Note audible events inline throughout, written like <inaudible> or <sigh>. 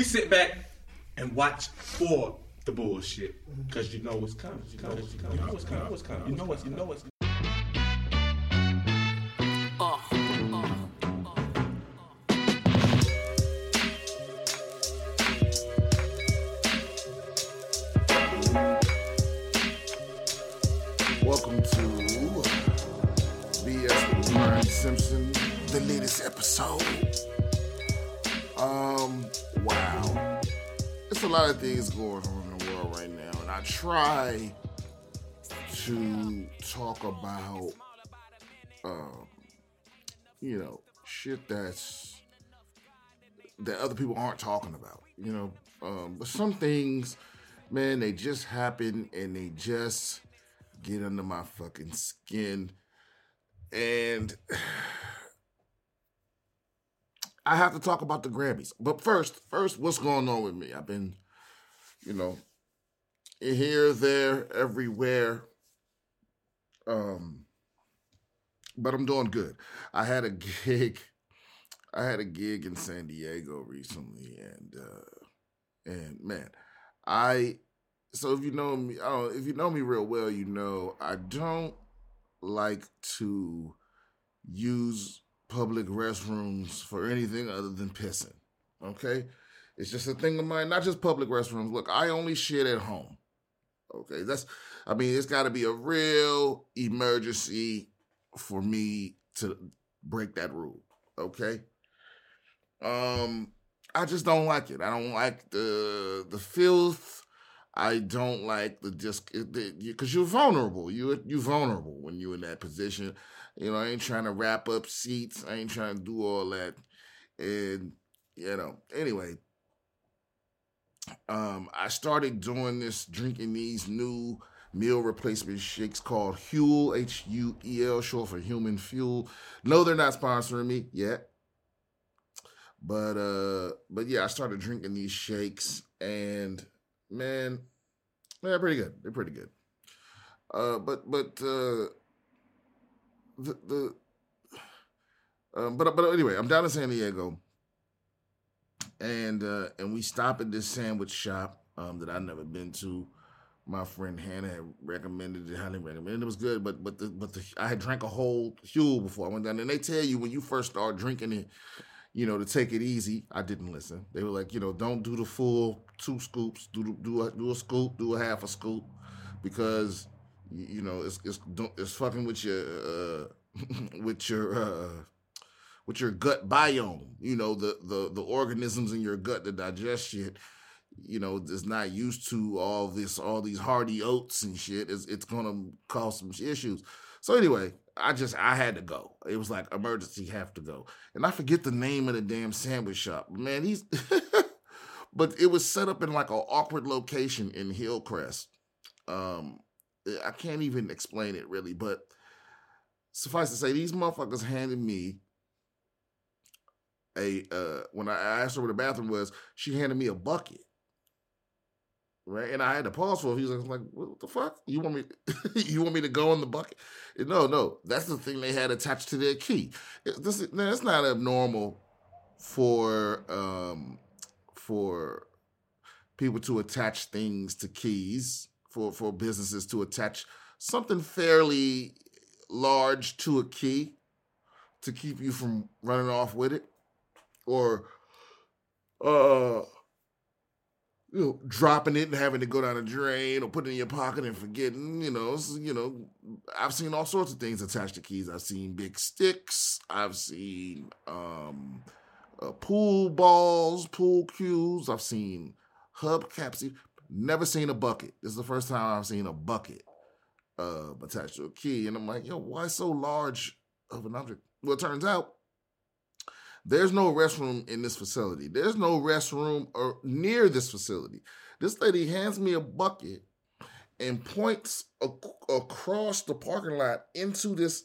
You sit back and watch for the bullshit because you know what's coming. You know what's coming. You know what's coming. You know what's coming. You know what's. You. Welcome to BS with Simpson, the latest episode. Lot of things going on in the world right now, and I try to talk about, um, you know, shit that's that other people aren't talking about, you know. Um, but some things, man, they just happen and they just get under my fucking skin. And <sighs> I have to talk about the Grammys. But first, first, what's going on with me? I've been, you know, here, there, everywhere. Um, but I'm doing good. I had a <laughs> gig. I had a gig in San Diego recently, and uh, and man, I so if you know me, don't, if you know me real well, you know I don't like to use public restrooms for anything other than pissing. Okay, it's just a thing of mine. Not just public restrooms. Look, I only shit at home. Okay, that's. I mean, it's got to be a real emergency for me to break that rule. Okay. Um, I just don't like it. I don't like the the filth. I don't like the just because you're vulnerable. You you vulnerable when you're in that position. You know, I ain't trying to wrap up seats. I ain't trying to do all that. And you know, anyway, um, I started doing this, drinking these new meal replacement shakes called Huel, H U E L, short for human fuel. No, they're not sponsoring me yet. But uh, but yeah, I started drinking these shakes, and man, they're pretty good. They're pretty good. Uh, but but uh, the the um, but but anyway, I'm down in San Diego, and uh, and we stop at this sandwich shop um, that I've never been to. My friend Hannah had recommended it, highly recommended. It was good, but but the but the, I had drank a whole Huel before I went down. And they tell you when you first start drinking it, you know, to take it easy. I didn't listen. They were like, you know, don't do the full two scoops. Do do a, do a scoop. Do a half a scoop, because you know it's it's it's fucking with your uh, <laughs> with your uh, with your gut biome. You know, the the the organisms in your gut that digest shit. You know, is not used to all this, all these hardy oats and shit. It's it's gonna cause some issues. So anyway, I just I had to go. It was like emergency, have to go. And I forget the name of the damn sandwich shop. Man, he's <laughs> but it was set up in like an awkward location in Hillcrest. Um I can't even explain it really, but suffice to say, these motherfuckers handed me a uh when I asked her where the bathroom was, she handed me a bucket. Right, and I had to pause for. He was like, "What the fuck? You want me? <laughs> you want me to go in the bucket?" No, no, that's the thing they had attached to their key. This, it's not abnormal for um for people to attach things to keys for for businesses to attach something fairly large to a key to keep you from running off with it or uh you know, dropping it and having to go down a drain or put it in your pocket and forgetting, you know, you know, I've seen all sorts of things attached to keys. I've seen big sticks. I've seen um, uh, pool balls, pool cues. I've seen hubcaps. Never seen a bucket. This is the first time I've seen a bucket uh, attached to a key. And I'm like, yo, why so large of an object? Well, it turns out there's no restroom in this facility. There's no restroom or near this facility. This lady hands me a bucket and points ac- across the parking lot into this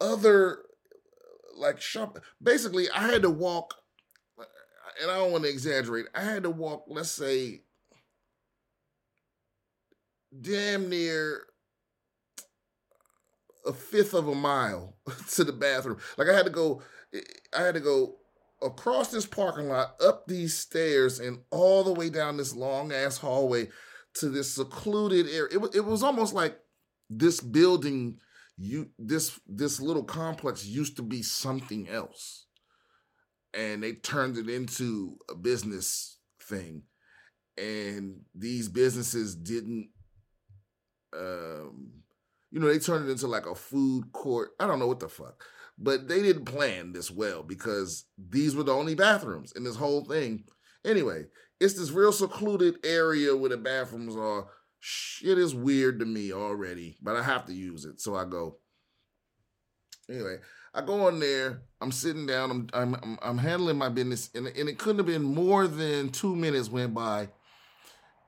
other uh, like shop. Basically, I had to walk, and I don't want to exaggerate. I had to walk, let's say, damn near a fifth of a mile <laughs> to the bathroom. Like I had to go I had to go across this parking lot, up these stairs, and all the way down this long ass hallway to this secluded area. It was it was almost like this building you this this little complex used to be something else and they turned it into a business thing and these businesses didn't um you know they turned it into like a food court i don't know what the fuck but they didn't plan this well because these were the only bathrooms in this whole thing anyway it's this real secluded area where the bathrooms are shit is weird to me already but i have to use it so i go anyway I go in there. I'm sitting down. I'm I'm I'm, I'm handling my business, and, and it couldn't have been more than two minutes went by,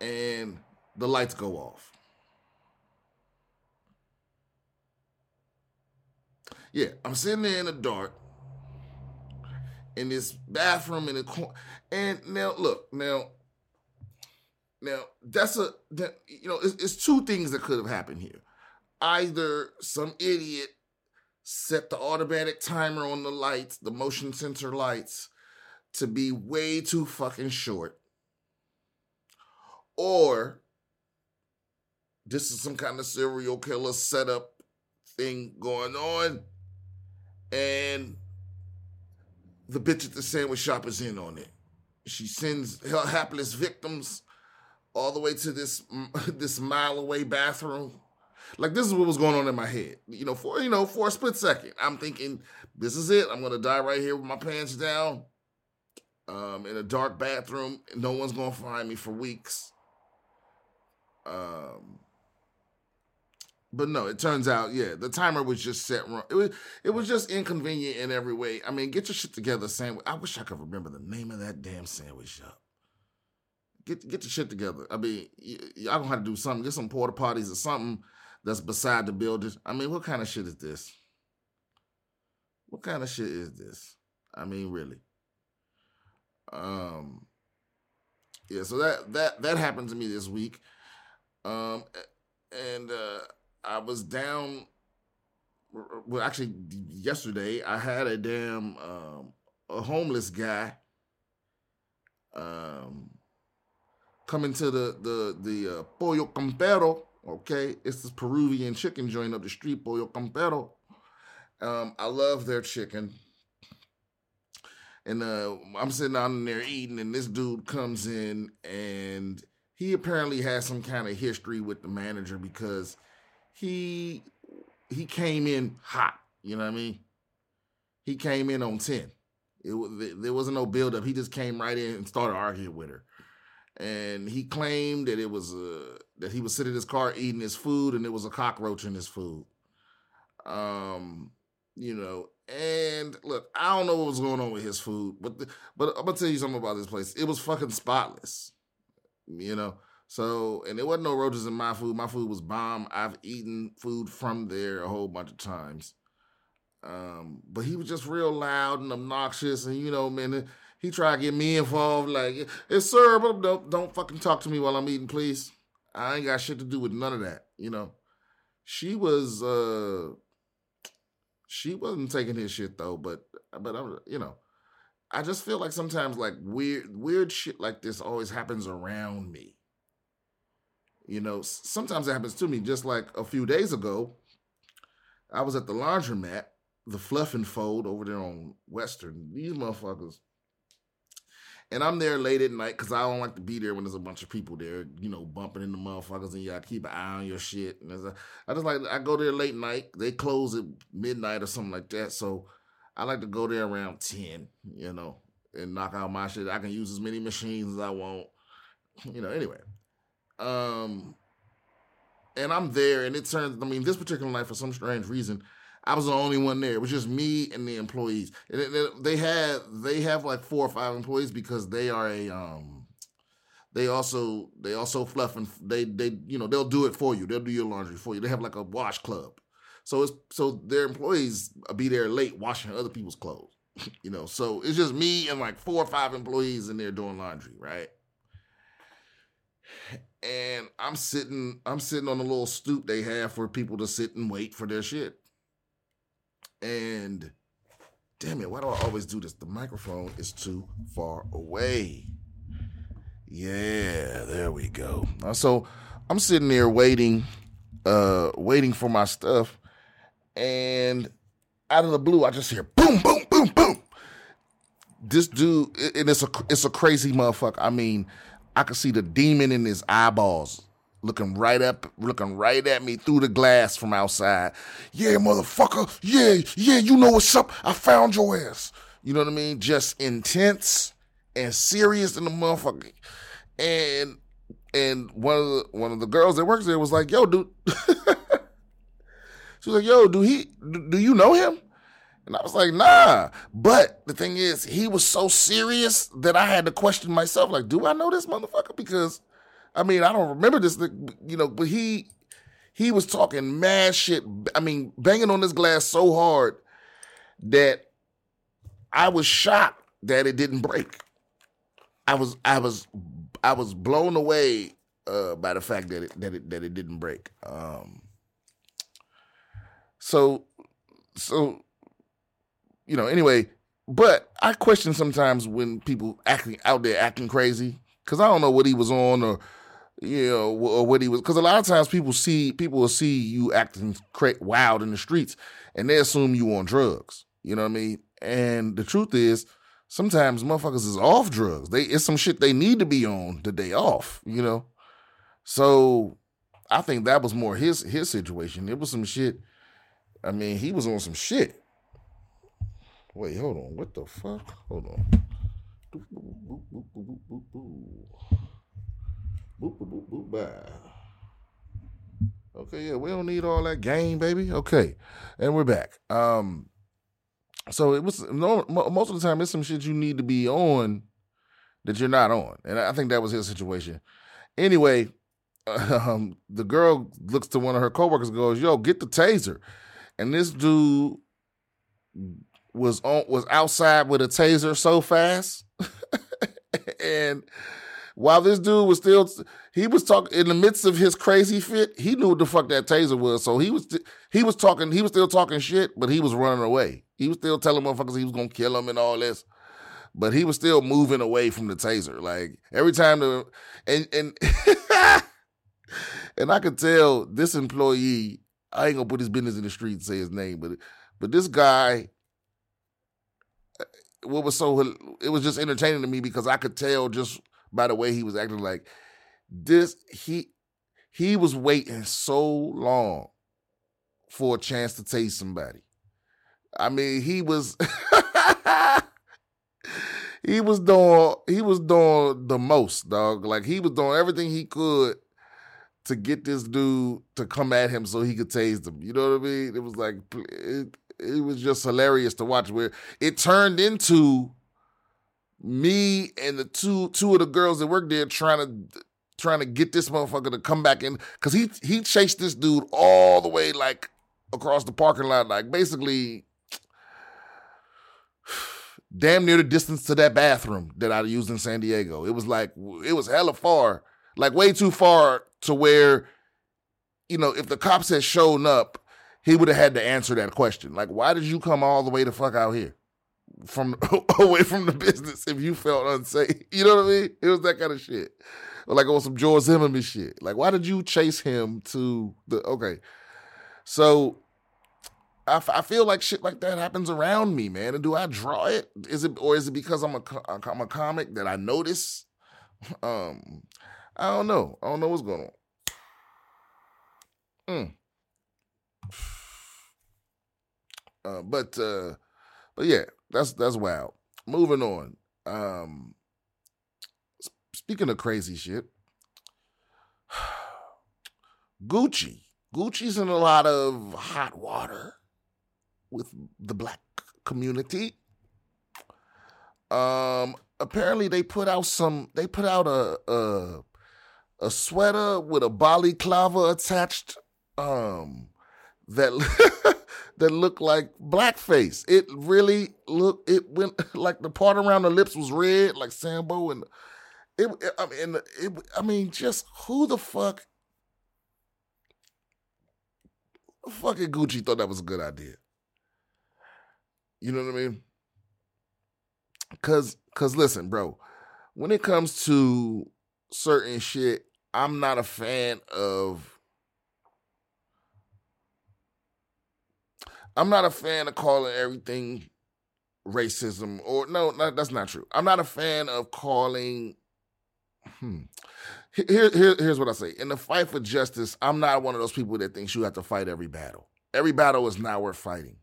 and the lights go off. Yeah, I'm sitting there in the dark in this bathroom in the corner, and now look now. Now that's a that, you know it's, it's two things that could have happened here. Either some idiot set the automatic timer on the lights, the motion sensor lights, to be way too fucking short. Or this is some kind of serial killer setup thing going on, and the bitch at the sandwich shop is in on it. She sends her hapless victims all the way to this <laughs> this mile away bathroom like this is what was going on in my head. You know, for you know, for a split second, I'm thinking, this is it. I'm gonna die right here with my pants down, um, in a dark bathroom. No one's gonna find me for weeks. Um, but no, it turns out, yeah, the timer was just set wrong. It was it was just inconvenient in every way. I mean, get your shit together, sandwich. I wish I could remember the name of that damn sandwich shop. Get get your shit together. I mean, y- y'all gonna have to do something. Get some porta potties or something that's beside the building. I mean, what kind of shit is this? What kind of shit is this? I mean, really. Um yeah, so that that that happened to me this week. Um and uh I was down well actually yesterday I had a damn um a homeless guy um coming to the the the uh, Pollo Campero Okay, it's this Peruvian chicken joint up the street, Pollo Campero. Um, I love their chicken. And uh, I'm sitting down there eating, and this dude comes in, and he apparently has some kind of history with the manager because he he came in hot. You know what I mean? He came in on ten. It there wasn't no build up. He just came right in and started arguing with her and he claimed that it was a that he was sitting in his car eating his food and it was a cockroach in his food. Um, you know, and look, I don't know what was going on with his food, but the, but I'm gonna tell you something about this place. It was fucking spotless, you know. So, and there wasn't no roaches in my food. My food was bomb. I've eaten food from there a whole bunch of times. Um, but he was just real loud and obnoxious, and you know, man, he tried to get me involved. Like, yes, sir, but don't don't fucking talk to me while I'm eating, please. I ain't got shit to do with none of that. You know, she was uh she wasn't taking his shit though, but but I'm you know, I just feel like sometimes like weird weird shit like this always happens around me. You know, sometimes it happens to me. Just like a few days ago, I was at the laundromat, the Fluff and Fold over there on Western. These motherfuckers and I'm there late at night because I don't like to be there when there's a bunch of people there, you know, bumping into motherfuckers and gotta keep an eye on your shit. And a, I just like I go there late night. They close at midnight or something like that. So I like to go there around ten, you know, and knock out my shit. I can use as many machines as I want. You know, anyway. Um and I'm there and it turns I mean, this particular night for some strange reason, I was the only one there. It was just me and the employees. And they have they have like four or five employees because they are a um they also they also fluff and they they you know they'll do it for you. They'll do your laundry for you. They have like a wash club. So it's so their employees be there late washing other people's clothes. <laughs> you know, so it's just me and like four or five employees in there doing laundry, right? And I'm sitting I'm sitting on a little stoop they have for people to sit and wait for their shit. And damn it, why do I always do this? The microphone is too far away. Yeah, there we go. Uh, so I'm sitting there waiting, uh, waiting for my stuff, and out of the blue, I just hear boom, boom, boom, boom. This dude, and it's a it's a crazy motherfucker. I mean, I could see the demon in his eyeballs looking right up, looking right at me through the glass from outside. Yeah, motherfucker. Yeah, yeah, you know what's up. I found your ass. You know what I mean? Just intense and serious in the motherfucker. And and one of the one of the girls that works there was like, "Yo, dude." <laughs> she was like, "Yo, do he? Do you know him?" And I was like, "Nah." But the thing is, he was so serious that I had to question myself. Like, do I know this motherfucker? Because I mean, I don't remember this, you know, but he he was talking mad shit. I mean, banging on this glass so hard that I was shocked that it didn't break. I was I was I was blown away uh, by the fact that it that it that it didn't break. Um, so so you know anyway, but I question sometimes when people acting out there acting crazy because I don't know what he was on or you know, or what he was. Because a lot of times people see people will see you acting cra- wild in the streets, and they assume you on drugs. You know what I mean? And the truth is, sometimes motherfuckers is off drugs. They it's some shit they need to be on the day off. You know, so I think that was more his his situation. It was some shit. I mean, he was on some shit. Wait, hold on. What the fuck? Hold on. Boop, boop, boop, boop, bah. Okay, yeah, we don't need all that game, baby. Okay, and we're back. Um, so it was most of the time it's some shit you need to be on that you're not on, and I think that was his situation. Anyway, <laughs> um, the girl looks to one of her coworkers, goes, "Yo, get the taser," and this dude was on was outside with a taser so fast, <laughs> and while this dude was still he was talking in the midst of his crazy fit, he knew what the fuck that taser was. So he was he was talking, he was still talking shit, but he was running away. He was still telling motherfuckers he was gonna kill him and all this. But he was still moving away from the taser. Like every time the and and <laughs> and I could tell this employee, I ain't gonna put his business in the street and say his name, but but this guy what was so it was just entertaining to me because I could tell just by the way he was acting like this he he was waiting so long for a chance to taste somebody. I mean, he was <laughs> he was doing he was doing the most, dog. Like he was doing everything he could to get this dude to come at him so he could tase him. You know what I mean? It was like it, it was just hilarious to watch where it turned into me and the two two of the girls that work there trying to trying to get this motherfucker to come back in because he he chased this dude all the way like across the parking lot, like basically <sighs> damn near the distance to that bathroom that I used in San Diego. It was like it was hella far, like way too far to where, you know, if the cops had shown up, he would have had to answer that question. Like, why did you come all the way the fuck out here? from <laughs> away from the business if you felt unsafe. <laughs> You know what I mean? It was that kind of shit. Like on some George Zimmerman shit. Like, why did you chase him to the okay? So I, f- I feel like shit like that happens around me, man. And do I draw it? Is it or is it because I'm a I'm a comic that I notice? Um, I don't know. I don't know what's going on. Mm. Uh, but uh, but yeah, that's that's wild. Moving on. Um speaking of crazy shit, <sighs> Gucci. Gucci's in a lot of hot water with the black community. Um apparently they put out some they put out a a, a sweater with a balaclava attached um that <laughs> that looked like blackface. It really looked. It went <laughs> like the part around the lips was red, like Sambo, and it. I mean, it, I mean, just who the fuck? Fucking Gucci thought that was a good idea. You know what I mean? cause cause listen, bro, when it comes to certain shit, I'm not a fan of I'm not a fan of calling everything racism or no, that's not true. I'm not a fan of calling hmm. Here, here, here's what I say. In the fight for justice, I'm not one of those people that thinks you have to fight every battle. Every battle is not worth fighting.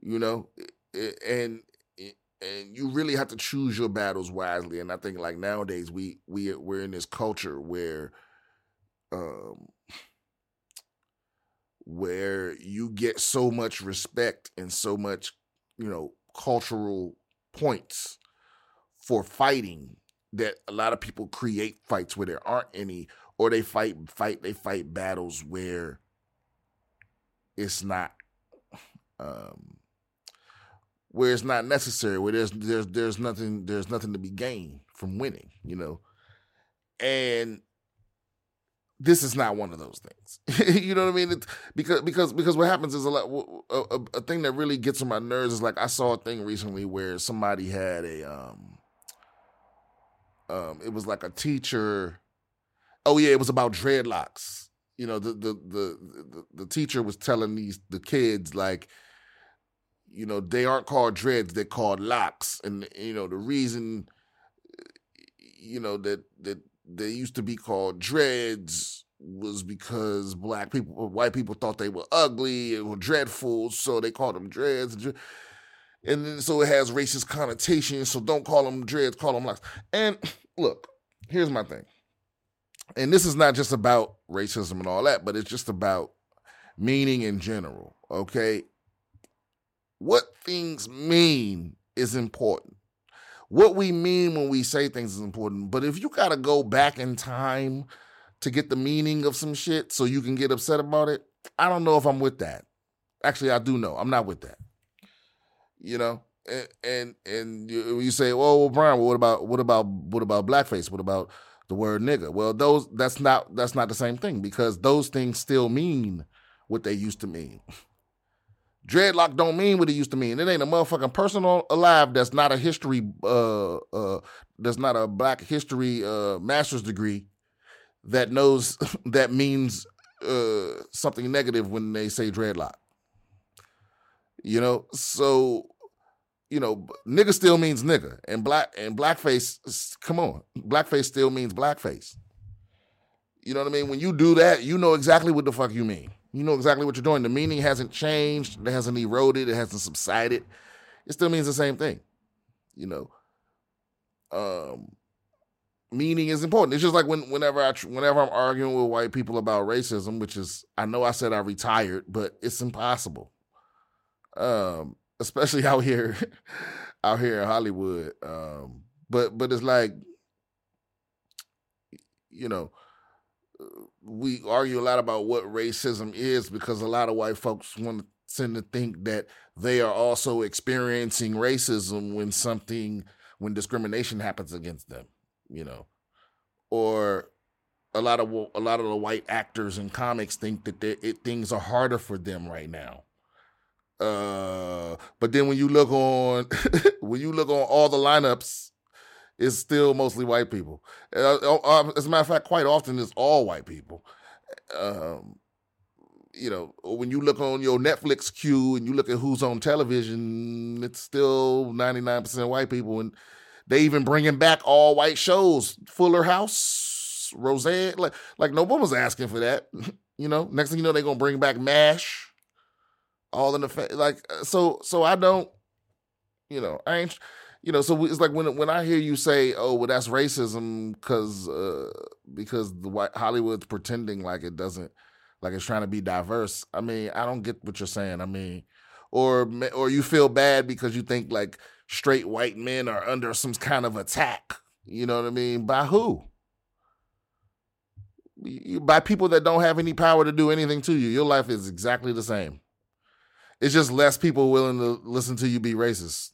You know, and and you really have to choose your battles wisely. And I think like nowadays we we we're in this culture where um where you get so much respect and so much, you know, cultural points for fighting that a lot of people create fights where there aren't any or they fight fight they fight battles where it's not um where it's not necessary where there's there's there's nothing there's nothing to be gained from winning you know? And this is not one of those things. <laughs> you know what I mean? It's because because because what happens is a lot. A, a, a, thing that really gets on my nerves is like I saw a thing recently where somebody had a um um it was like a teacher. Oh yeah, it was about dreadlocks. You know the the the the, the teacher was telling these the kids like. You know they aren't called dreads; they're called locks, and you know the reason. You know that that they used to be called dreads was because black people, uh, white people thought they were ugly and were dreadful, so they called them dreads. And then so it has racist connotations, so don't call them dreads, call them locks. And <sniffs> look, here's my thing. And this is not just about racism and all that, but it's just about meaning in general, okay? What things mean is important what we mean when we say things is important. But if you got to go back in time to get the meaning of some shit so you can get upset about it, I don't know if I'm with that. Actually, I do know. I'm not with that. You know? And and, and you, you say, "Well, well, Brian, what about what about what about blackface? What about the word nigga?" Well, those that's not that's not the same thing because those things still mean what they used to mean. <laughs> Dreadlock don't mean what it used to mean. It ain't a motherfucking person alive that's not a history, uh, uh, that's not a black history uh, master's degree that knows <laughs> that means uh, something negative when they say dreadlock. You know, so you know, nigga still means nigga, and black and blackface. Come on, blackface still means blackface. You know what I mean? When you do that, you know exactly what the fuck you mean. You know exactly what you're doing. The meaning hasn't changed, it hasn't eroded, it hasn't subsided. It still means the same thing. You know, um, meaning is important. It's just like when whenever I whenever I'm arguing with white people about racism, which is I know I said I retired, but it's impossible. Um, especially <laughs> out here, out here in Hollywood. Um, but but it's like, you know, we argue a lot about what racism is because a lot of white folks want to tend to think that they are also experiencing racism when something when discrimination happens against them, you know, or a lot of a lot of the white actors in comics think that it, things are harder for them right now. Uh, but then when you look on <laughs> when you look on all the lineups is still mostly white people. Uh, uh, uh, as a matter of fact, quite often it's all white people. Um, you know, when you look on your Netflix queue and you look at who's on television, it's still 99% white people. And they even bringing back all white shows. Fuller House, Roseanne. Like, like no one was asking for that. <laughs> you know, next thing you know, they're going to bring back MASH. All in the, fa- like, so, so I don't, you know, I ain't, you know, so it's like when when I hear you say, "Oh, well, that's racism," because uh, because the white Hollywood's pretending like it doesn't, like it's trying to be diverse. I mean, I don't get what you're saying. I mean, or or you feel bad because you think like straight white men are under some kind of attack. You know what I mean? By who? By people that don't have any power to do anything to you. Your life is exactly the same. It's just less people willing to listen to you be racist.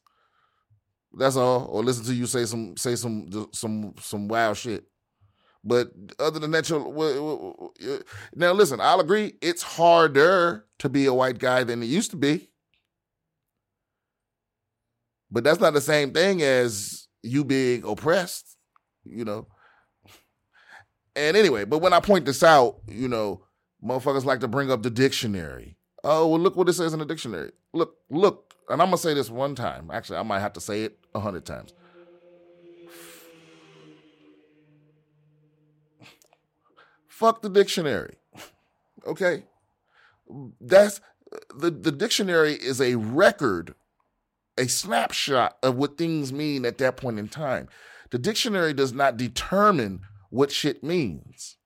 That's all. Or listen to you say some say some some some wild shit. But other than that, now listen. I'll agree. It's harder to be a white guy than it used to be. But that's not the same thing as you being oppressed, you know. And anyway, but when I point this out, you know, motherfuckers like to bring up the dictionary. Oh, well, look what it says in the dictionary. Look, look, and I'm gonna say this one time. Actually, I might have to say it a hundred times. Fuck the dictionary. <laughs> Okay? That's the, the dictionary is a record, a snapshot of what things mean at that point in time. The dictionary does not determine what shit means.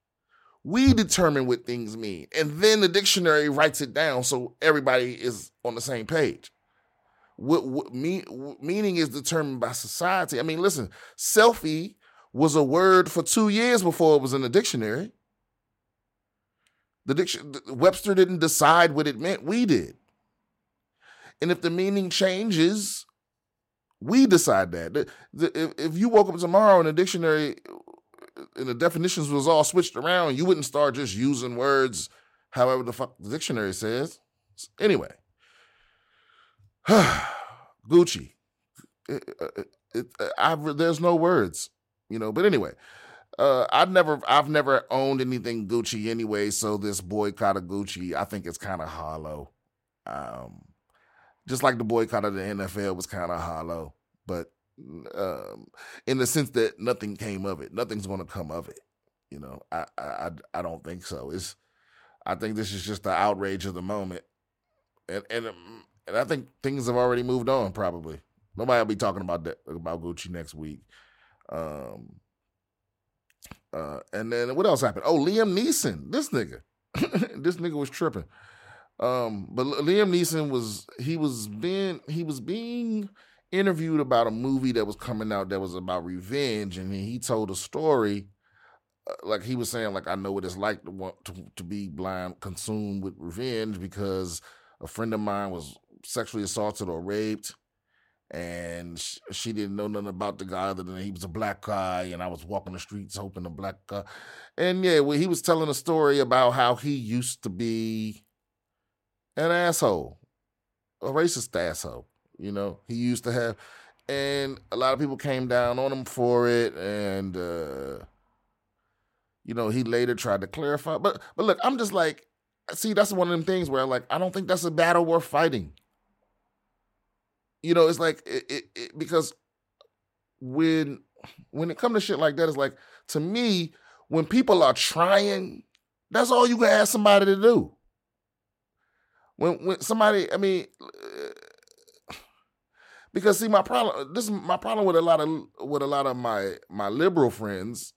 We determine what things mean. And then the dictionary writes it down so everybody is on the same page. What, what mean, meaning is determined by society. I mean, listen, selfie was a word for two years before it was in the dictionary. The diction, Webster didn't decide what it meant. We did. And if the meaning changes, we decide that. The, the, if, if you woke up tomorrow and the dictionary uh, and the definitions was all switched around, you wouldn't start just using words however the fuck the dictionary says. Anyway, <sighs> Gucci. It, it, it, there's no words, you know. But anyway, uh, I've never, I've never owned anything Gucci anyway. So this boycott of Gucci, I think it's kind of hollow. Um, just like the boycott of the NFL was kind of hollow, but um, in the sense that nothing came of it, nothing's going to come of it. You know, I, I, I don't think so. It's, I think this is just the outrage of the moment, and and um, and I think things have already moved on. Probably nobody will be talking about that about Gucci next week. Um, uh, and then what else happened? Oh, Liam Neeson, this nigga, <laughs> this nigga was tripping. Um, but Liam Neeson was he was being he was being interviewed about a movie that was coming out that was about revenge, and he told a story. Uh, like he was saying, like I know what it's like to want to, to be blind, consumed with revenge because a friend of mine was sexually assaulted or raped, and she didn't know nothing about the guy other than he was a black guy and i was walking the streets hoping a black guy and yeah well, he was telling a story about how he used to be an asshole a racist asshole you know he used to have and a lot of people came down on him for it and uh you know he later tried to clarify but but look i'm just like see that's one of them things where I'm like i don't think that's a battle worth fighting you know, it's like it, it, it, because when when it comes to shit like that, it's like to me, when people are trying, that's all you can ask somebody to do. When when somebody, I mean, <sighs> because see, my problem, this is my problem with a lot of with a lot of my my liberal friends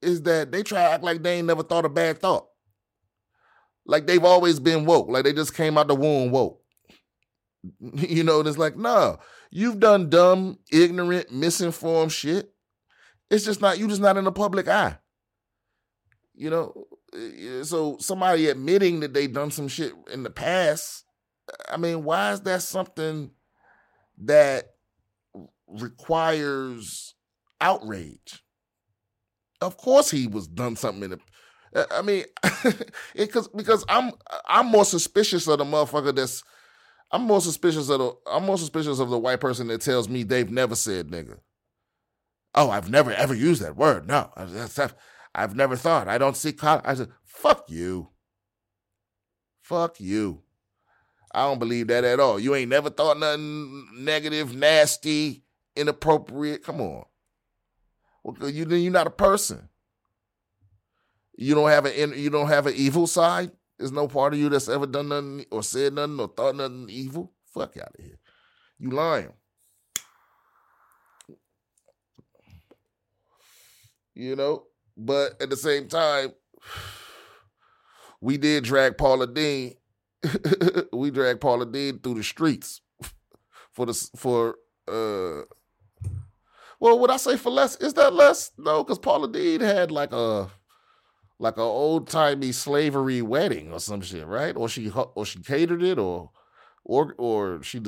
is that they try to act like they ain't never thought a bad thought. Like they've always been woke. Like they just came out the womb woke. <laughs> You know, it's like, no, you've done dumb, ignorant, misinformed shit. It's just not, you just not in the public eye. You know, eh, so somebody admitting that they done some shit in the past, I mean, why is that something that requires outrage? Of course, he was done something in the. Eh, I mean, <laughs> because because I'm I'm more suspicious of the motherfucker that's I'm more suspicious of the I'm more suspicious of the white person that tells me they've never said nigga. Oh, I've never ever used that word. No, I've never thought. I don't see. I said, fuck you. Fuck you. I don't believe that at all. You ain't never thought nothing negative, nasty, inappropriate. Come on. Well, you you're not a person. You don't have an you don't have an evil side. There's no part of you that's ever done nothing or said nothing or thought nothing evil. Fuck out of here. You lying. You know, but at the same time, <sighs> we did drag Paula Deen. <laughs> we dragged Paula Deen through the streets <laughs> for the for uh well, would I say for less? Is that less? No, because Paula Deen had like a like an old timey slavery wedding or some shit, right? Or she or she catered it, or or or she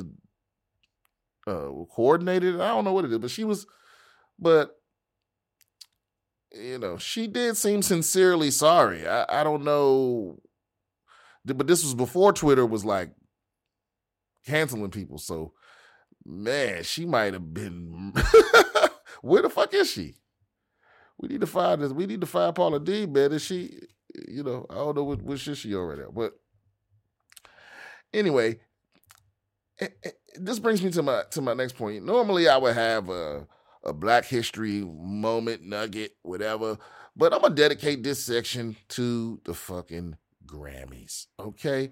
uh, coordinated it. I don't know what it is, but she was, but you know, she did seem sincerely sorry. I, I don't know, but this was before Twitter was like canceling people, so man, she might have been. <laughs> Where the fuck is she? We need to find this. We need to find Paula Deen, man. Is she? You know, I don't know what, what shit she on right now, but anyway, it, it, this brings me to my to my next point. Normally, I would have a a Black History moment, nugget, whatever, but I'm gonna dedicate this section to the fucking Grammys. Okay,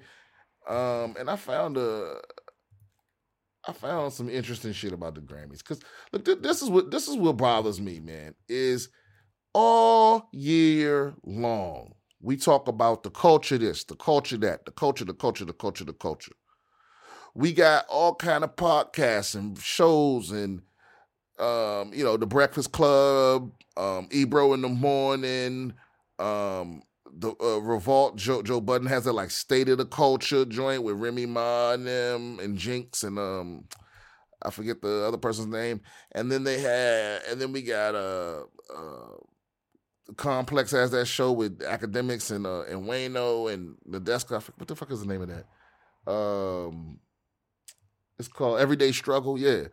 um, and I found a. I found some interesting shit about the Grammys because look, th- this is what this is what bothers me, man. Is all year long we talk about the culture this, the culture that, the culture, the culture, the culture, the culture. We got all kind of podcasts and shows and um, you know, the Breakfast Club, um, Ebro in the morning, um, the uh, Revolt. Joe, Joe Budden has a like State of the Culture joint with Remy Ma and them and Jinx and um, I forget the other person's name. And then they had, and then we got uh, uh Complex has that show with Akademiks and uh, and Wayno and Nadeska. What the fuck is the name of that? Um, it's called Everyday Struggle. Yeah.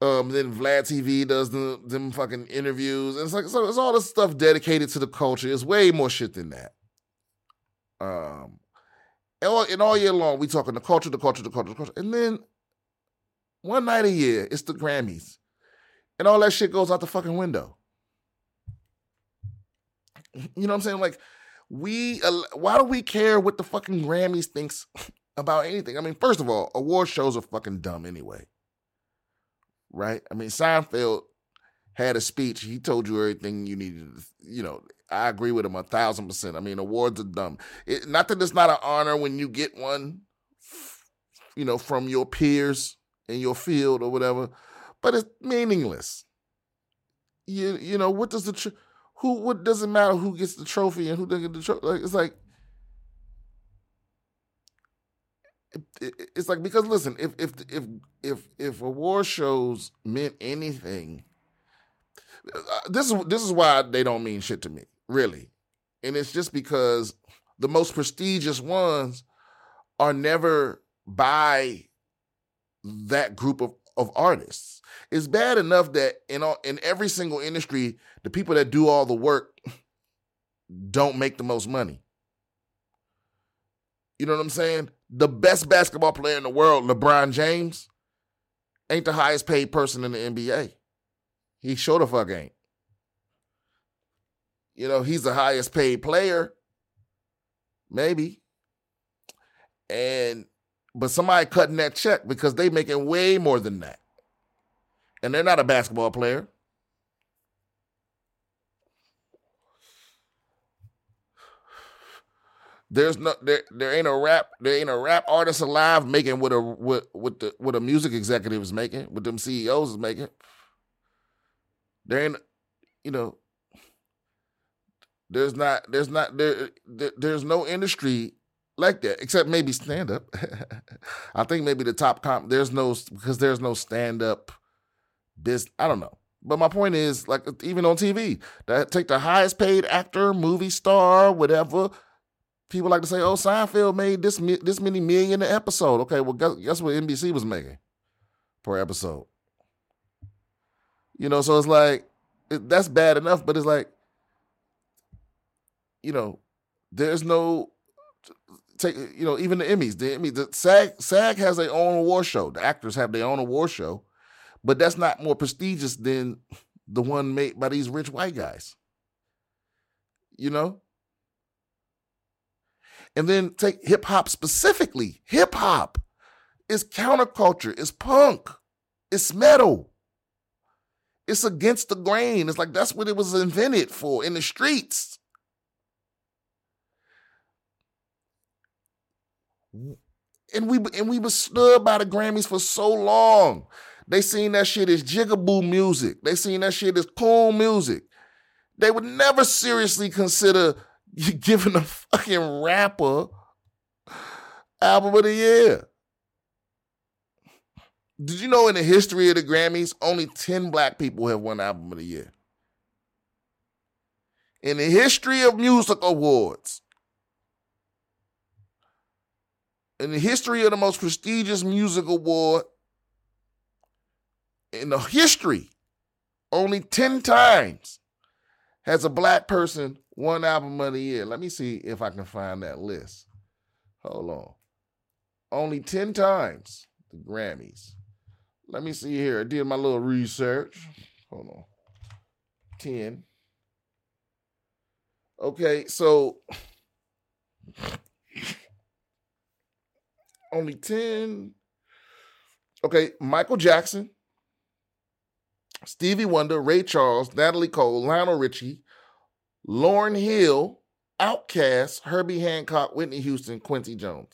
Um, then Vlad TV does the, them fucking interviews, and it's like so it's all this stuff dedicated to the culture. It's way more shit than that. Um, and all, and all year long we talking the culture, the culture, the culture, the culture, and then one night a year it's the Grammys, and all that shit goes out the fucking window. <laughs> You know what I'm saying? Like, we, uh, why do we care what the fucking Grammys thinks <laughs> about anything? I mean, first of all, award shows are fucking dumb anyway. Right? I mean, Seinfeld had a speech. He told you everything you needed. You know, I agree with him a thousand percent. I mean, awards are dumb. It, not that it's not an honor when you get one, you know, from your peers in your field or whatever, but it's meaningless. You you know what does the who what doesn't matter who gets the trophy and who doesn't get the trophy. Like it's like it's like because listen, if if if if if award shows meant anything, uh, this is this is why they don't mean shit to me, really, and it's just because the most prestigious ones are never by that group of of artists. It's bad enough that in all, in every single industry, the people that do all the work don't make the most money. You know what I'm saying? The best basketball player in the world, LeBron James, ain't the highest paid person in the NBA. He sure the fuck ain't. You know, he's the highest paid player. Maybe. And but somebody cutting that check because they making way more than that. And they're not a basketball player. There's no there there ain't a rap there ain't a rap artist alive making what a what what the what a music executive is making, what them CEOs is making. There ain't you know there's not there's not there, there there's no industry like that, except maybe stand up. <laughs> I think maybe the top comp there's no because there's no stand up. This I don't know, but my point is like even on TV, that take the highest paid actor, movie star, whatever. People like to say, "Oh, Seinfeld made this this many million an episode." Okay, well, guess, guess what NBC was making per episode. You know, so it's like it, that's bad enough, but it's like, you know, there's no take you know even the Emmys. The Emmys, the SAG SAG has their own award show. The actors have their own award show, but that's not more prestigious than the one made by these rich white guys. You know. And then take hip hop specifically. Hip hop is counterculture. It's punk. It's metal. It's against the grain. It's like that's what it was invented for in the streets. and we and we were snubbed by the Grammys for so long. They seen that shit as jigaboo music. They seen that shit as cool music. They would never seriously consider <laughs> giving a fucking rapper album of the year. Did you know in the history of the Grammys, only 10 black people have won album of the year? In the history of music awards, in the history of the most prestigious music award, in the history, only 10 times has a black person won album of the year. Let me see if I can find that list. Hold on. Only 10 times the Grammys. Let me see here. I did my little research. Hold on. 10. Okay, so only 10. Okay, Michael Jackson, Stevie Wonder, Ray Charles, Natalie Cole, Lionel Richie, Lauryn Hill, Outkast, Herbie Hancock, Whitney Houston, Quincy Jones.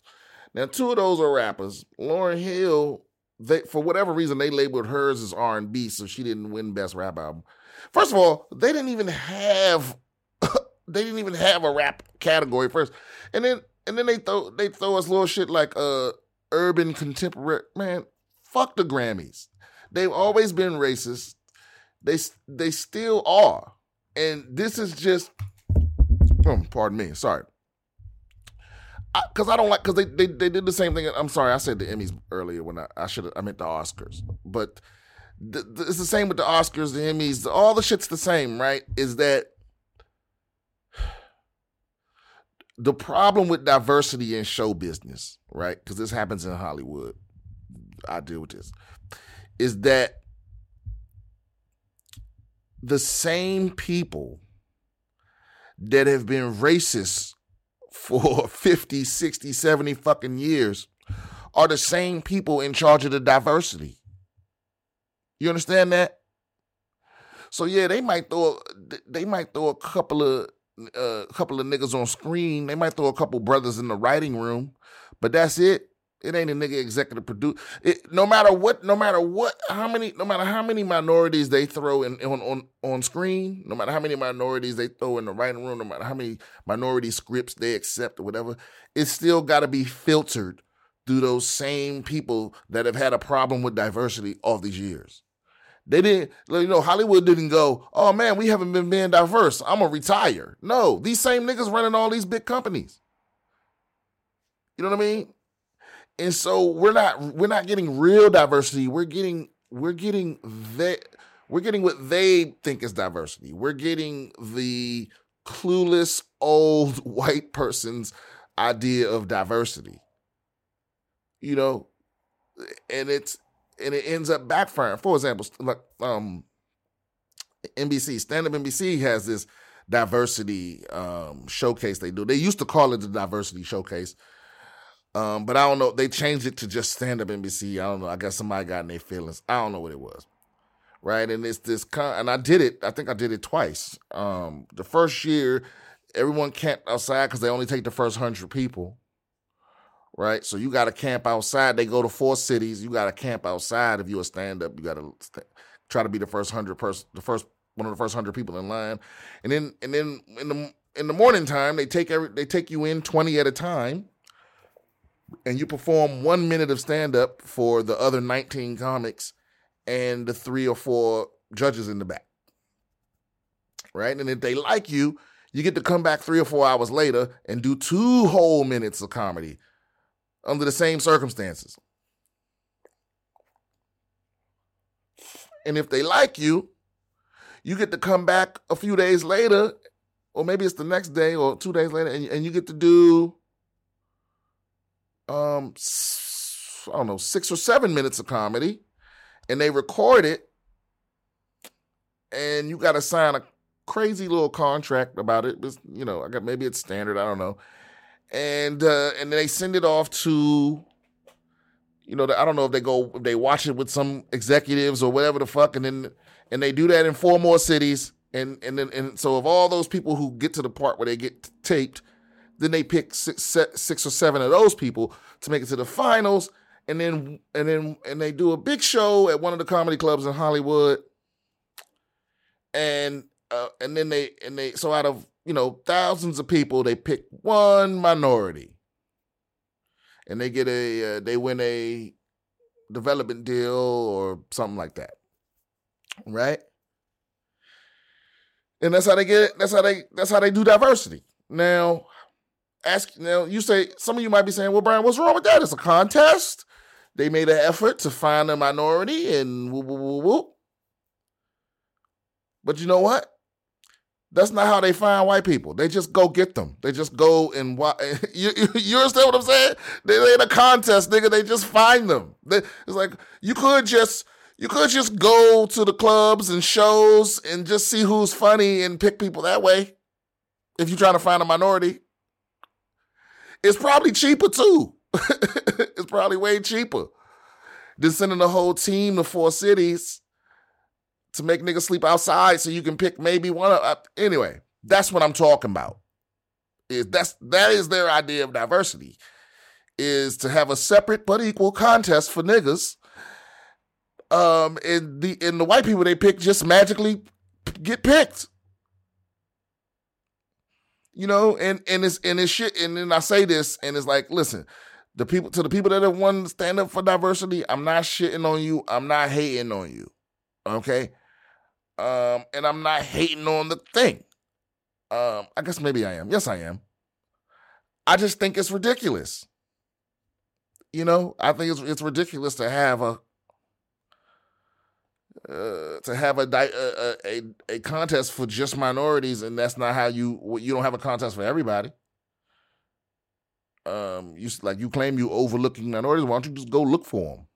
Now, two of those are rappers. Lauryn Hill, they for whatever reason they labeled hers as R and B, so she didn't win Best Rap Album. First of all, they didn't even have <laughs> they didn't even have a rap category first, and then and then they throw they throw us little shit like uh urban contemporary. Man, fuck the Grammys. They've always been racist. They they still are, and this is just. Oh, pardon me. Sorry. Because I, I, don't like because they, they they did the same thing. I'm sorry, I said the Emmys earlier when I, I should have I meant the Oscars, but the, the, it's the same with the Oscars, the Emmys, all the shit's the same, right? Is that the problem with diversity in show business, right? Because this happens in Hollywood. I deal with this. Is that the same people that have been racist for <laughs> 50, 60, 70 fucking years are the same people in charge of the diversity. You understand that? So yeah, they might throw they might throw a couple of a couple of niggas on screen. They might throw a couple brothers in the writing room, but that's it. It ain't a nigga executive produce. It, no matter what, no matter what, how many, no matter how many minorities they throw in on on on screen, no matter how many minorities they throw in the writing room, no matter how many minority scripts they accept or whatever, it's still got to be filtered through those same people that have had a problem with diversity all these years. They didn't, you know, Hollywood didn't go, oh man, we haven't been being diverse. I'm gonna retire. No, these same niggas running all these big companies. You know what I mean? And so we're not we're not getting real diversity. We're getting we're getting they we're getting what they think is diversity. We're getting the clueless old <laughs> white person's idea of diversity. You know, and it's and it ends up backfiring. For example, like um, NBC, Stand Up NBC has this diversity um, showcase they do. They used to call it the diversity showcase. Um, but I don't know. They changed it to just stand up NBC. I don't know. I guess somebody got in their feelings. I don't know what it was. Right. And it's this con- and I did it. I think I did it twice. Um, the first year, everyone camped outside because they only take the first hundred people right? So you got to camp outside. They go to four cities. You got to camp outside. If you're a stand up, you got to st- try to be the first hundred person, the first one of the first hundred people in line, and then and then in the in the morning time they take every they take you in twenty at a time, and you perform one minute of stand up for the other nineteen comics and the three or four judges in the back, right? And if they like you. You get to come back three or four hours later and do two whole minutes of comedy under the same circumstances. And if they like you, you get to come back a few days later, or maybe it's the next day or two days later, and, and you get to do um I don't know, six or seven minutes of comedy, and they record it, and you gotta sign a crazy little contract about it. you know, I got maybe it's standard, I don't know and uh, and they send it off to you know I don't know if they go if they watch it with some executives or whatever the fuck, and then and they do that in four more cities, and and then and so of all those people who get to the part where they get taped, then they pick six, six or seven of those people to make it to the finals, and then and then and they do a big show at one of the comedy clubs in Hollywood, and uh, and then they and they so out of you know, thousands of people, they pick one minority. And they get a, uh, they win a development deal or something like that. Right? And that's how they get. That's how they, that's how they do diversity. Now, ask, now you say, some of you might be saying, well, Brian, what's wrong with that? It's a contest. they made an effort to find a minority and whoop, whoop, whoop, whoop. But you know what? That's not how they find white people. They just go get them. They just go and <laughs> you, you, you understand what I'm saying? They, in a contest, nigga. They just find them. They, it's like you could just you could just go to the clubs and shows and just see who's funny and pick people that way. If you're trying to find a minority, it's probably cheaper too. <laughs> it's probably way cheaper than sending the whole team to four cities to make niggas sleep outside so you can pick maybe one of uh, anyway that's what i'm talking about is that's that is their idea of diversity is to have a separate but equal contest for niggas um and the and the white people they pick just magically get picked you know and and it's and it's shit and then i say this and it's like listen the people to the people that have won stand up for diversity i'm not shitting on you i'm not hating on you okay um, and I'm not hating on the thing. Um, I guess maybe I am. Yes, I am. I just think it's ridiculous. You know, I think it's it's ridiculous to have a uh, to have a, a a a contest for just minorities, and that's not how you you don't have a contest for everybody. Um, you like you claim you overlooking minorities. Why don't you just go look for them?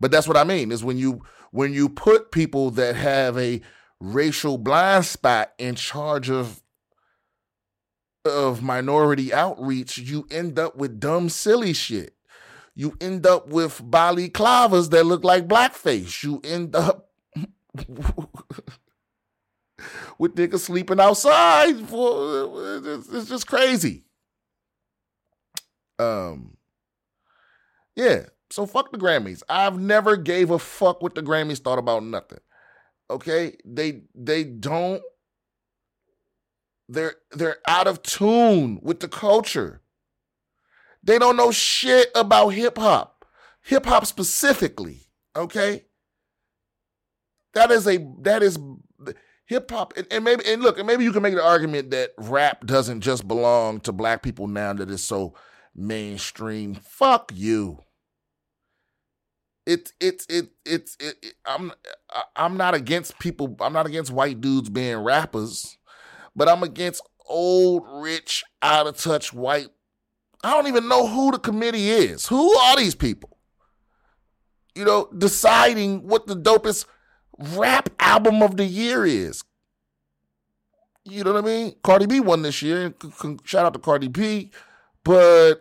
But that's what I mean is when you when you put people that have a racial blind spot in charge of of minority outreach, you end up with dumb, silly shit. You end up with balaclavas that look like blackface. You end up <laughs> with niggas sleeping outside. It's just crazy. Um, yeah. So fuck the Grammys. I've never gave a fuck what the Grammys thought about nothing. Okay? They they don't they're they're out of tune with the culture. They don't know shit about hip hop. Hip hop specifically, okay? That is a that is hip hop and, and, maybe and look, and maybe you can make the argument that rap doesn't just belong to black people now that it's so mainstream. Fuck you it's it's it, it's it, it, I'm I'm not against people. I'm not against white dudes being rappers, but I'm against old, rich, out of touch white. I don't even know who the committee is. Who are these people? You know, deciding what the dopest rap album of the year is. You know what I mean? Cardi B won this year. Shout out to Cardi B, but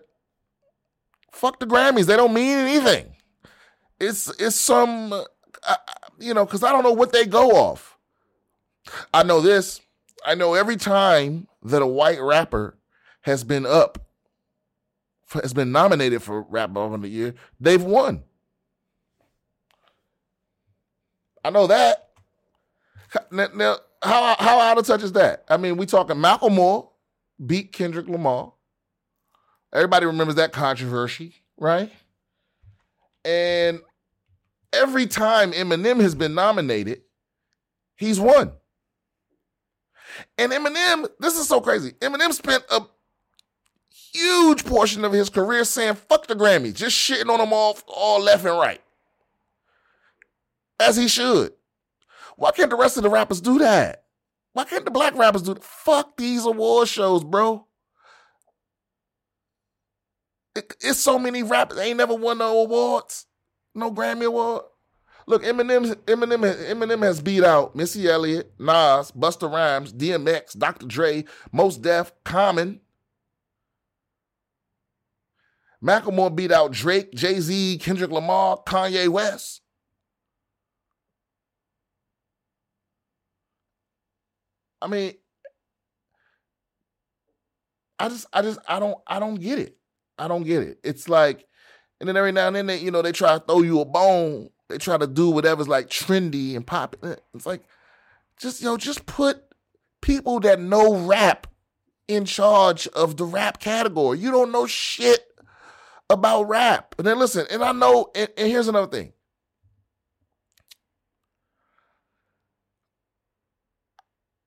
fuck the Grammys. They don't mean anything it's it's some uh, you know because I don't know what they go off. I know this. I know every time that a white rapper has been up, has been nominated for Rap Album of the Year, they've won. I know that. Now, now, how how out of touch is that? I mean, we talking Macklemore beat Kendrick Lamar. Everybody remembers that controversy, right? And every time Eminem has been nominated, he's won. And Eminem, this is so crazy. Eminem spent a huge portion of his career saying fuck the Grammy, just shitting on them all, all left and right. As he should. Why can't the rest of the rappers do that? Why can't the black rappers do that? Fuck these award shows, bro. it's so many rappers. They ain't never won no awards. No Grammy award. Look, Eminem, Eminem, Eminem has beat out Missy Elliott, Nas, Busta Rhymes, DMX, Dr. Dre, Mos Def, Common. Macklemore beat out Drake, Jay Z, Kendrick Lamar, Kanye West. I mean, I just, I just, I don't, I don't get it. I don't get it. It's like, and then every now and then they, you know, they try to throw you a bone. They try to do whatever's like trendy and popular. It's like, just you know, just put people that know rap in charge of the rap category. You don't know shit about rap. And then listen, and I know, and, and here's another thing.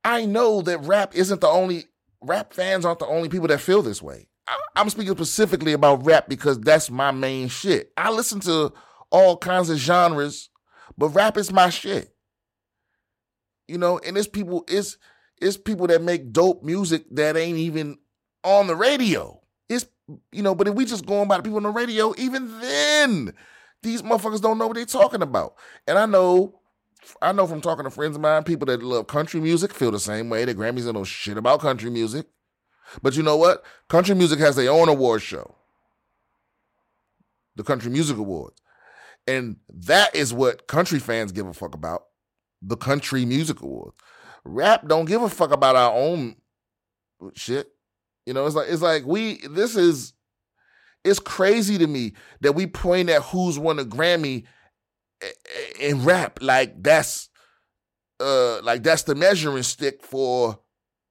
I know that rap isn't the only rap fans aren't the only people that feel this way. I, I'm speaking specifically about rap because that's my main shit. I listen to all kinds of genres, but rap is my shit. You know, and it's people, it's it's people that make dope music that ain't even on the radio. You know, but if we just going by the people on the radio, even then, these motherfuckers don't know what they're talking about. And I know, I know from talking to friends of mine, people that love country music feel the same way. The Grammys don't know shit about country music. But you know what? Country music has their own award show. The Country Music Awards. And that is what country fans give a fuck about. The Country Music Awards. Rap don't give a fuck about our own shit. You know, it's like it's like we this is it's crazy to me that we point at who's won a Grammy in rap like that's uh like that's the measuring stick for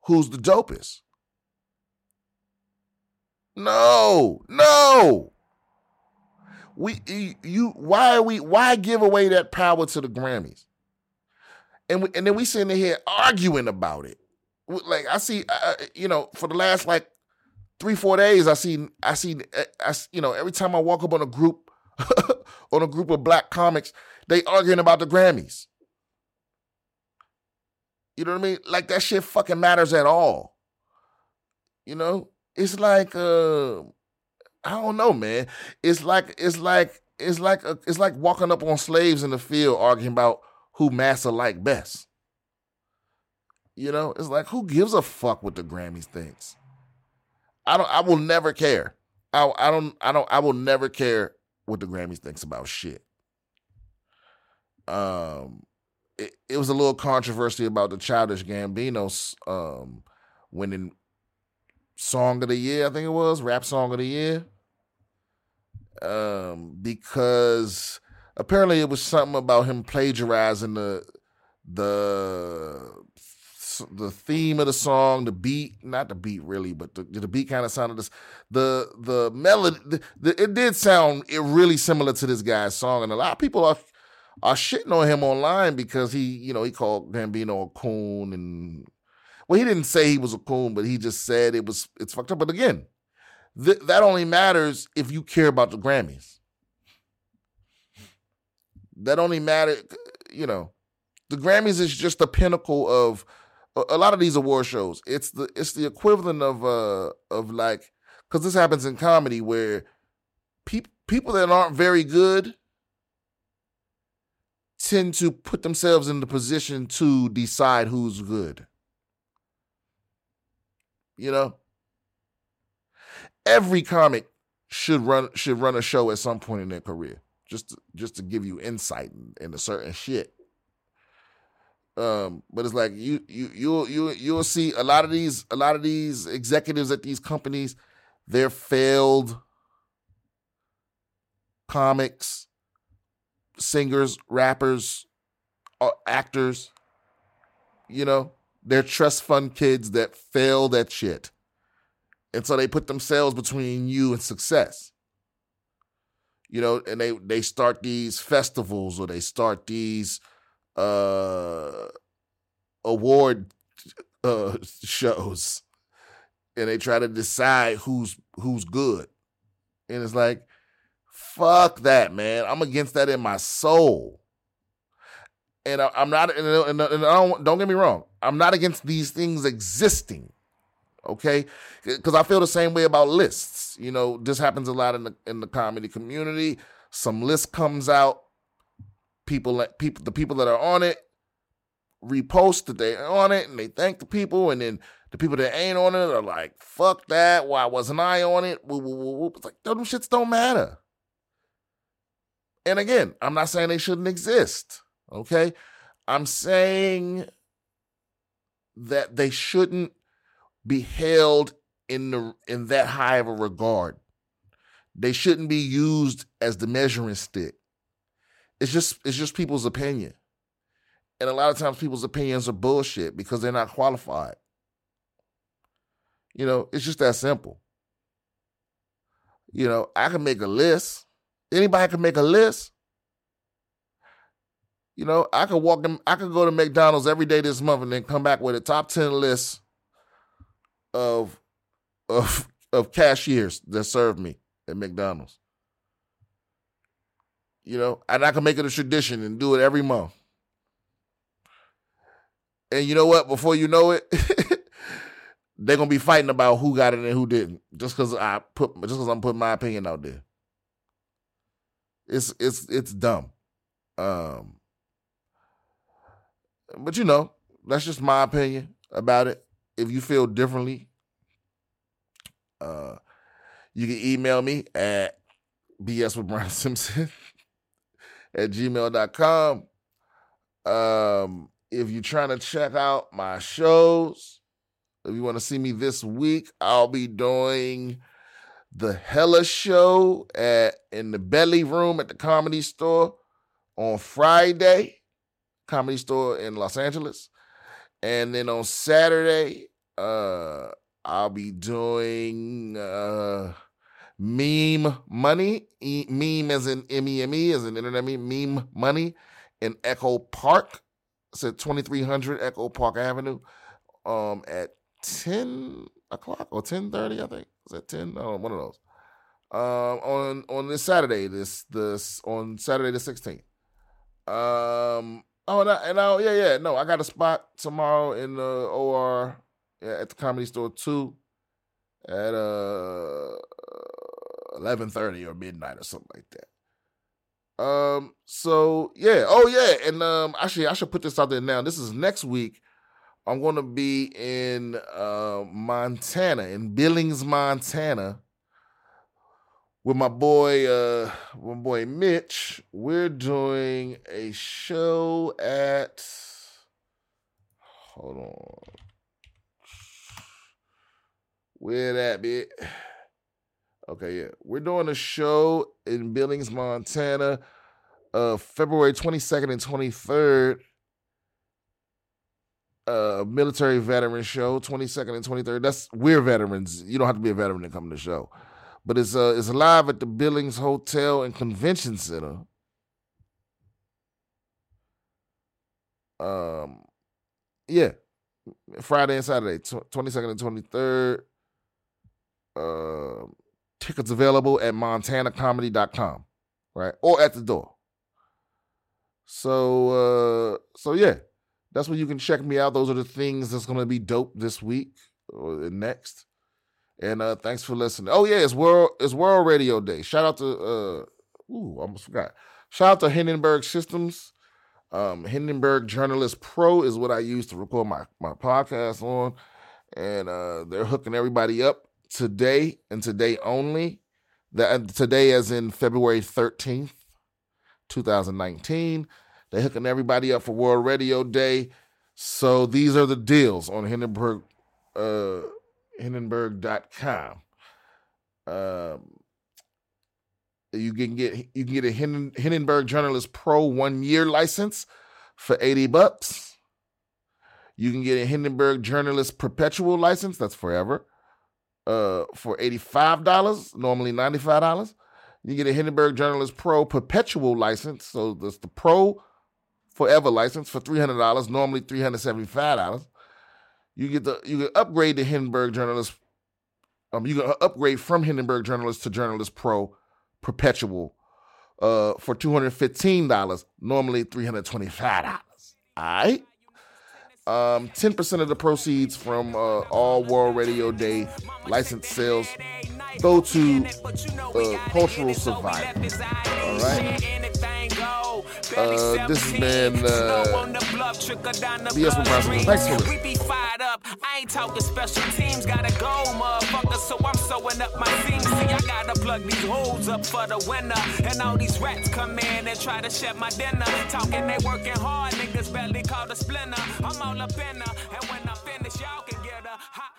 who's the dopest. No, no. We you why are we why give away that power to the Grammys? And we, and then we sitting here arguing about it. Like I see, uh, you know, for the last like three four days, I see I see uh, I you know every time I walk up on a group <laughs> on a group of black comics, they arguing about the Grammys. You know what I mean? Like that shit fucking matters at all. You know, it's like uh I don't know, man. It's like it's like it's like a, it's like walking up on slaves in the field arguing about who massa like best. You know, it's like who gives a fuck what the Grammys thinks? I don't. I will never care. I, I don't. I don't. I will never care what the Grammys thinks about shit. Um, it, it was a little controversy about the Childish Gambino's um winning song of the year. I think it was rap song of the year. Um, because apparently it was something about him plagiarizing the the the theme of the song, the beat, not the beat really, but the, the beat kind of sounded this, the the melody. The, the, it did sound it really similar to this guy's song, and a lot of people are are shitting on him online because he, you know, he called Gambino a coon, and well, he didn't say he was a coon, but he just said it was it's fucked up. But again, th- that only matters if you care about the Grammys. That only matter, you know. The Grammys is just the pinnacle of a lot of these award shows, it's the it's the equivalent of uh of like because this happens in comedy where people people that aren't very good tend to put themselves in the position to decide who's good. You know, every comic should run should run a show at some point in their career, just to, just to give you insight into certain shit. Um, but it's like you you you'll you you'll see a lot of these a lot of these executives at these companies, they're failed comics, singers, rappers, actors. You know, they're trust fund kids that failed at shit. And so they put themselves between you and success. You know, and they they start these festivals or they start these uh, award uh, shows, and they try to decide who's who's good, and it's like, fuck that, man. I'm against that in my soul. And I, am not, and, and, and I don't, don't get me wrong, I'm not against these things existing okay? Because i feel the same way about lists. You know this happens a lot in the in the comedy community. Some list comes out people people the people that are on it repost that they're on it and they thank the people and then the people that ain't on it are like fuck that. Why wasn't i on it? It's like those shits don't matter. And again i'm not saying they shouldn't exist okay? I'm saying that they shouldn't be held in the in that high of a regard. They shouldn't be used as the measuring stick it's just it's just people's opinion. And a lot of times people's opinions are bullshit because they're not qualified. You know, it's just that simple. You know, I can make a list. Anybody can make a list. You know, I could walk in, I could go to McDonald's every day this month and then come back with a top 10 list of of of cashiers that serve me at McDonald's. You know, and I can make it a tradition and do it every month. And you know what? Before you know it, <laughs> they're gonna be fighting about who got it and who didn't, just because I put just because I'm putting my opinion out there. It's it's it's dumb. Um, but you know, that's just my opinion about it. If you feel differently, uh, you can email me at bs with Brian Simpson <laughs> at gmail.com. Um, if you're trying to check out my shows, if you want to see me this week, I'll be doing the Hella Show at in the Belly Room at the Comedy Store on Friday, Comedy Store in Los Angeles, and then on Saturday, uh, I'll be doing uh, Meme Money, e- meme as in M E M E, as in internet meme, Meme Money in Echo Park. It's at 2300 Echo Park Avenue um, at 10 o'clock or 10.30, I think. Is that 10? No, one of those. Um, on on this Saturday, this this on Saturday the 16th. Um, oh, and, I, and I, yeah, yeah, no, I got a spot tomorrow in the OR yeah, at the Comedy Store too at uh 11:30 or midnight or something like that. Um so yeah, oh yeah, and um actually I should put this out there now. This is next week. I'm going to be in uh Montana in Billings, Montana with my boy uh my boy Mitch. We're doing a show at hold on. Where that bit? Okay, yeah. We're doing a show in Billings, Montana, uh, February 22nd and 23rd. Uh, military veteran show, 22nd and 23rd. That's we're veterans. You don't have to be a veteran to come to the show. But it's uh it's live at the Billings Hotel and Convention Center. Um yeah. Friday and Saturday, 22nd and 23rd. Uh, tickets available at montanacomedy.com, right? Or at the door. So uh so yeah, that's where you can check me out. Those are the things that's gonna be dope this week or next. And uh thanks for listening. Oh yeah, it's World it's World Radio Day. Shout out to uh ooh, I almost forgot. Shout out to Hindenburg Systems. Um Hindenburg Journalist Pro is what I use to record my, my podcast on. And uh they're hooking everybody up today and today only. That today, as in February 13th, 2019. They're hooking everybody up for World Radio Day. So these are the deals on Hindenburg, uh, Hindenburg.com. Um, you can get you can get a Hinden, Hindenburg Journalist Pro one year license for 80 bucks. You can get a Hindenburg Journalist Perpetual license, that's forever, uh, for $85, normally $95. You get a Hindenburg Journalist Pro Perpetual license. So that's the Pro Forever license for $300, normally $375. You get the you can upgrade the Hindenburg Journalist. Um, you can upgrade from Hindenburg Journalist to Journalist Pro Perpetual uh, for $215, normally $325. All right. Um, 10% of the proceeds from uh, all World Radio Day license sales go to uh, cultural survival. All right. Uh, this has been uh, BS with Bronson. Thanks for listening. I ain't talking special teams, gotta go, motherfucker. So I'm sewing up my seams. See, I gotta plug these holes up for the winner. And all these rats come in and try to shut my dinner. Talking they working hard, niggas barely called a splinter. I'm all up in her. And when I finish, y'all can get a. They